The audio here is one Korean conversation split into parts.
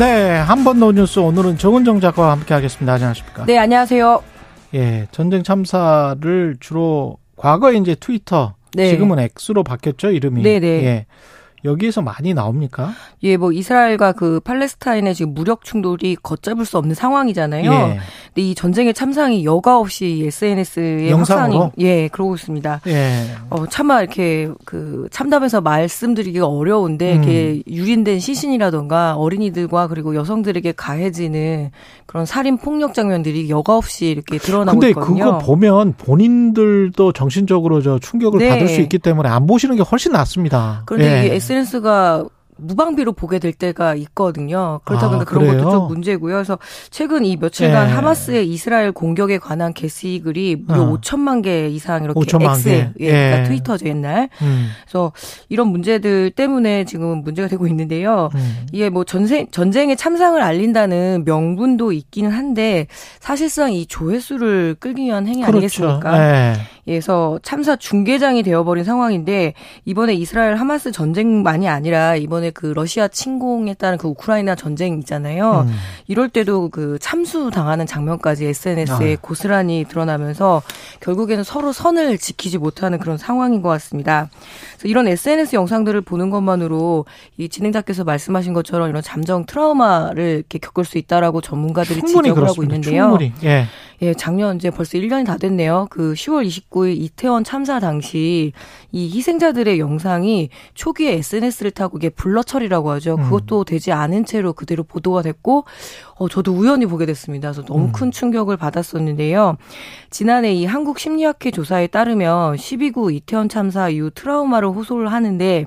네, 한 번 더 뉴스 오늘은 정은정 작가와 함께 하겠습니다. 안녕하십니까? 네, 안녕하세요. 예, 전쟁 참사를 주로 과거에 이제 트위터, 네. 지금은 X로 바뀌었죠, 이름이. 네, 네. 예. 여기에서 많이 나옵니까? 예, 뭐 이스라엘과 그 팔레스타인의 지금 무력 충돌이 걷잡을 수 없는 상황이잖아요. 예. 근데 이 전쟁의 참상이 여과 없이 SNS에 영상으로? 확산이 예, 그러고 있습니다. 예. 어, 차마 이렇게 그 참담해서 말씀드리기가 어려운데 음. 이렇게 유린된 시신이라던가 어린이들과 그리고 여성들에게 가해지는 그런 살인 폭력 장면들이 여과 없이 이렇게 드러나고 근데 있거든요. 그거 보면 본인들도 정신적으로 저 충격을 네. 받을 수 있기 때문에 안 보시는 게 훨씬 낫습니다. 그런데 예. 이게 SNS가 무방비로 보게 될 때가 있거든요. 그렇다 보니까 아, 그런 것도 좀 문제고요. 그래서 최근 이 며칠간 예. 하마스의 이스라엘 공격에 관한 게시 글이 무려 어. 5천만 개 이상 이렇게 5천만 X, 개. 예, 그러니까 예. 트위터죠 옛날. 음. 그래서 이런 문제들 때문에 지금 문제가 되고 있는데요. 음. 이게 뭐 전쟁 전쟁의 참상을 알린다는 명분도 있기는 한데 사실상 이 조회수를 끌기 위한 행위 그렇죠. 아니겠습니까? 예. 그래서 참사 중계장이 되어버린 상황인데 이번에 이스라엘 하마스 전쟁만이 아니라 이번에 그 러시아 침공에 따른 그 우크라이나 전쟁 있잖아요. 음. 이럴 때도 그 참수 당하는 장면까지 SNS에 아. 고스란히 드러나면서 결국에는 서로 선을 지키지 못하는 그런 상황인 것 같습니다. 그래서 이런 SNS 영상들을 보는 것만으로 이 진행자께서 말씀하신 것처럼 이런 잠정 트라우마를 이렇게 겪을 수 있다라고 전문가들이 지적을 그렇습니다. 하고 있는데요. 충분히. 예. 예, 작년 이제 벌써 1년이 다 됐네요. 그 10월 29일 이태원 참사 당시 이 희생자들의 영상이 초기에 SNS를 타고 이게 블러 처리라고 하죠. 음. 그것도 되지 않은 채로 그대로 보도가 됐고 어 저도 우연히 보게 됐습니다. 그래서 너무 음. 큰 충격을 받았었는데요. 지난해 이 한국 심리학회 조사에 따르면 12구 이태원 참사 이후 트라우마를 호소를 하는데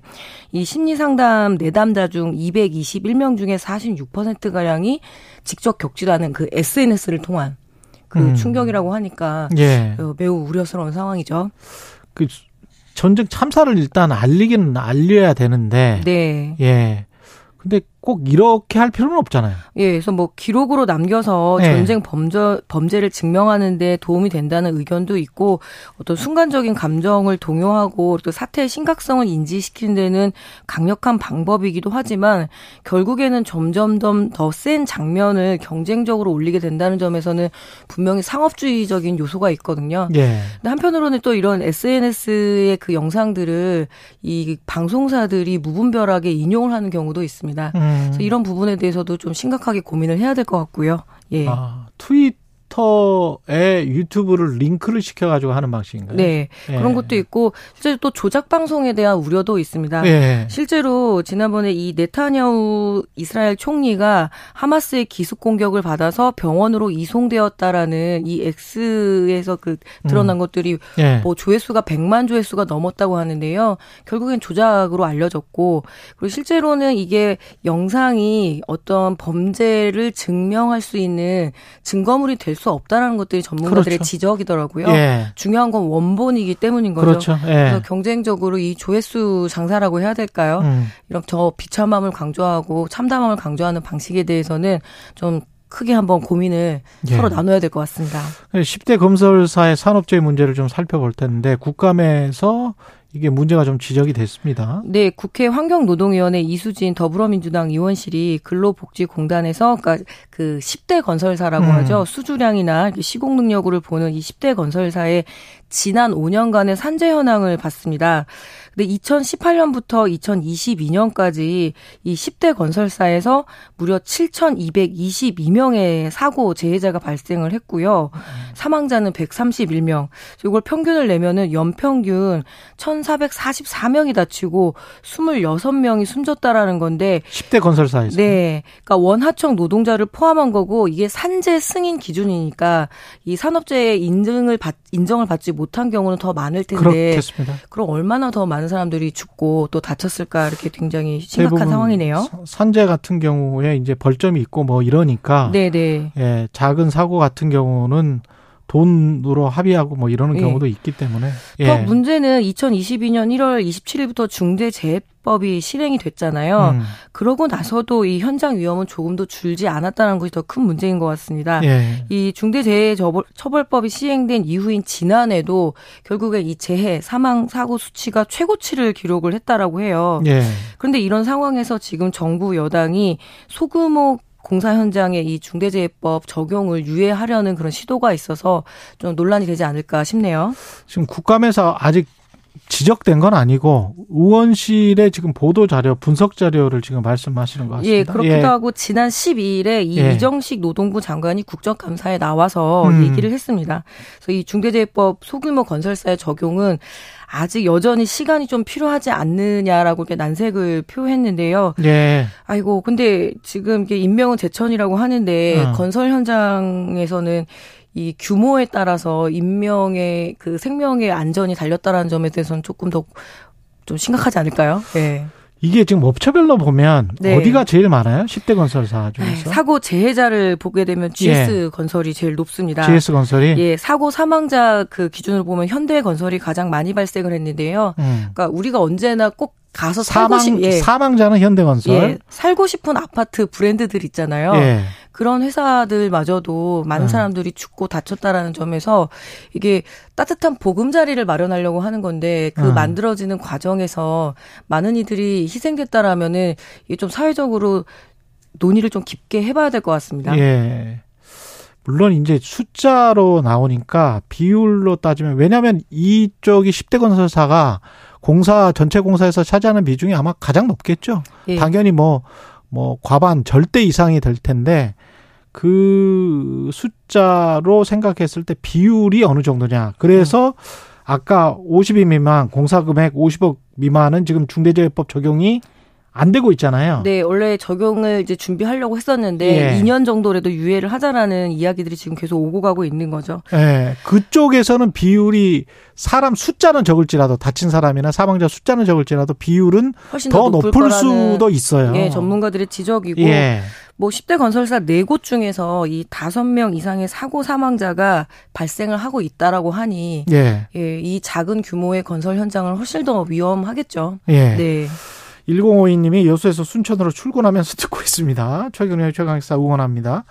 이 심리 상담 내담자 중 221명 중에 46%가량이 직접 겪지도 않은 그 SNS를 통한 그 음. 충격이라고 하니까 예. 어, 매우 우려스러운 상황이죠. 그 전쟁 참사를 일단 알리기는 알려야 되는데. 네. 예. 근데 꼭 이렇게 할 필요는 없잖아요. 예, 그래서 뭐 기록으로 남겨서 네. 전쟁 범죄 범죄를 증명하는데 도움이 된다는 의견도 있고 어떤 순간적인 감정을 동요하고 또 사태의 심각성을 인지시키는 데는 강력한 방법이기도 하지만 결국에는 점점점 더 센 장면을 경쟁적으로 올리게 된다는 점에서는 분명히 상업주의적인 요소가 있거든요. 예. 근데 한편으로는 또 이런 SNS의 그 영상들을 이 방송사들이 무분별하게 인용을 하는 경우도 있습니다. 음. 그래서 이런 부분에 대해서도 좀 심각하게 고민을 해야 될 것 같고요. 예. 아, 트 윗 트위터에 유튜브를 링크를 시켜가지고 하는 방식인가요? 네. 예. 그런 것도 있고, 실제 또 조작 방송에 대한 우려도 있습니다. 예. 실제로 지난번에 이 네타냐후 이스라엘 총리가 하마스의 기습 공격을 받아서 병원으로 이송되었다라는 이 X에서 그 드러난 음. 것들이 예. 뭐 조회수가 100만 조회수가 넘었다고 하는데요. 결국엔 조작으로 알려졌고, 그리고 실제로는 이게 영상이 어떤 범죄를 증명할 수 있는 증거물이 될수 수 없다라는 것들이 전문가들의 그렇죠. 지적이더라고요. 예. 중요한 건 원본이기 때문인 거죠. 그렇죠. 예. 그래서 경쟁적으로 이 조회수 장사라고 해야 될까요? 음. 이런 저 비참함을 강조하고 참담함을 강조하는 방식에 대해서는 좀 크게 한번 고민을 예. 서로 나눠야 될 것 같습니다. 10대 건설사의 산업재해 문제를 좀 살펴볼 텐데 국감에서 이게 문제가 좀 지적이 됐습니다. 네, 국회 환경노동위원회 이수진 더불어민주당 의원실이 근로복지공단에서 그러니까 그 10대 건설사라고 음. 하죠. 수주량이나 시공 능력을 보는 이 10대 건설사의 지난 5년간의 산재 현황을 봤습니다. 근데 2018년부터 2022년까지 이 10대 건설사에서 무려 7,222명의 사고 재해자가 발생을 했고요. 사망자는 131명. 이걸 평균을 내면은 연평균 1,444명이 다치고 26명이 숨졌다라는 건데 10대 건설사에서 네. 그러니까 원하청 노동자를 포함한 거고 이게 산재 승인 기준이니까 이 산업재해 인증을 받 인정을 받지 못한 경우는 더 많을 텐데 그렇겠습니다. 그럼 얼마나 더 많은 사람들이 죽고 또 다쳤을까 이렇게 굉장히 심각한 상황이네요. 산재 같은 경우에 이제 벌점이 있고 뭐 이러니까 네네. 예, 작은 사고 같은 경우는 돈으로 합의하고 뭐 이러는 예. 경우도 있기 때문에. 예. 그 문제는 2022년 1월 27일부터 중대재해법이 실행이 됐잖아요. 음. 그러고 나서도 이 현장 위험은 조금도 줄지 않았다는 것이 더 큰 문제인 것 같습니다. 예. 이 중대재해처벌법이 시행된 이후인 지난해도 결국에 이 재해 사망 사고 수치가 최고치를 기록을 했다라고 해요. 예. 그런데 이런 상황에서 지금 정부 여당이 소규모 공사 현장에 이 중대재해법 적용을 유예하려는 그런 시도가 있어서 좀 논란이 되지 않을까 싶네요. 지금 국감에서 아직 지적된 건 아니고 의원실의 지금 보도 자료, 분석 자료를 지금 말씀하시는 것 같습니다. 예, 그렇기도 예. 하고 지난 12일에 이 예. 이정식 노동부 장관이 국정감사에 나와서 음. 얘기를 했습니다. 그래서 이 중대재해법 소규모 건설사의 적용은 아직 여전히 시간이 좀 필요하지 않느냐라고 이렇게 난색을 표했는데요. 예. 아이고, 근데 지금 이게 임명은 제천이라고 하는데 어. 건설 현장에서는 이 규모에 따라서 임명의 그 생명의 안전이 달렸다라는 점에 대해서는 조금 더 좀 심각하지 않을까요? 네. 이게 지금 업체별로 보면 네. 어디가 제일 많아요? 10대 건설사 중에서? 사고 재해자를 보게 되면 GS 예. 건설이 제일 높습니다. GS 건설이? 예, 사고 사망자 그 기준으로 보면 현대 건설이 가장 많이 발생을 했는데요. 음. 그러니까 우리가 언제나 꼭 가서 사망, 살고 싶, 예. 사망자는 현대건설. 예. 살고 싶은 아파트 브랜드들 있잖아요. 예. 그런 회사들마저도 많은 음. 사람들이 죽고 다쳤다라는 점에서 이게 따뜻한 보금자리를 마련하려고 하는 건데 그 음. 만들어지는 과정에서 많은 이들이 희생됐다라면은 이게 좀 사회적으로 논의를 좀 깊게 해봐야 될 것 같습니다. 예. 물론 이제 숫자로 나오니까 비율로 따지면 왜냐하면 이쪽이 10대 건설사가 공사 전체 공사에서 차지하는 비중이 아마 가장 높겠죠. 예. 당연히 뭐 뭐뭐 과반 절대 이상이 될 텐데 그 숫자로 생각했을 때 비율이 어느 정도냐. 그래서 음. 아까 50인 미만 공사 금액 50억 미만은 지금 중대재해법 적용이 안 되고 있잖아요. 네, 원래 적용을 이제 준비하려고 했었는데 예. 2년 정도라도 유예를 하자라는 이야기들이 지금 계속 오고 가고 있는 거죠. 예. 그쪽에서는 비율이 사람 숫자는 적을지라도 다친 사람이나 사망자 숫자는 적을지라도 비율은 훨씬 더, 더 높을 수도 있어요. 예, 전문가들의 지적이고 예. 뭐 10대 건설사 4곳 중에서 이 5명 이상의 사고 사망자가 발생을 하고 있다라고 하니 예. 예, 이 작은 규모의 건설 현장은 훨씬 더 위험하겠죠. 예. 네. 1052님이 여수에서 순천으로 출근하면서 듣고 있습니다. 최근의 최강사 응원합니다.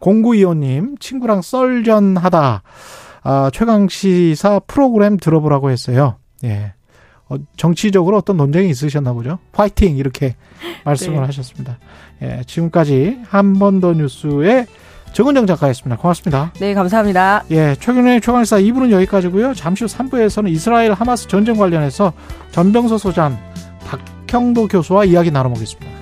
0925님, 친구랑 썰전 하다, 아, 최강시사 프로그램 들어보라고 했어요. 예. 어, 정치적으로 어떤 논쟁이 있으셨나 보죠. 화이팅! 이렇게 말씀을 네. 하셨습니다. 예, 지금까지 한 번 더 뉴스의 정은정 작가였습니다. 고맙습니다. 네, 감사합니다. 예, 최근의 최강사 2부는 여기까지고요. 잠시 후 3부에서는 이스라엘 하마스 전쟁 관련해서 전병서 소장 박 박형도 교수와 이야기 나눠보겠습니다.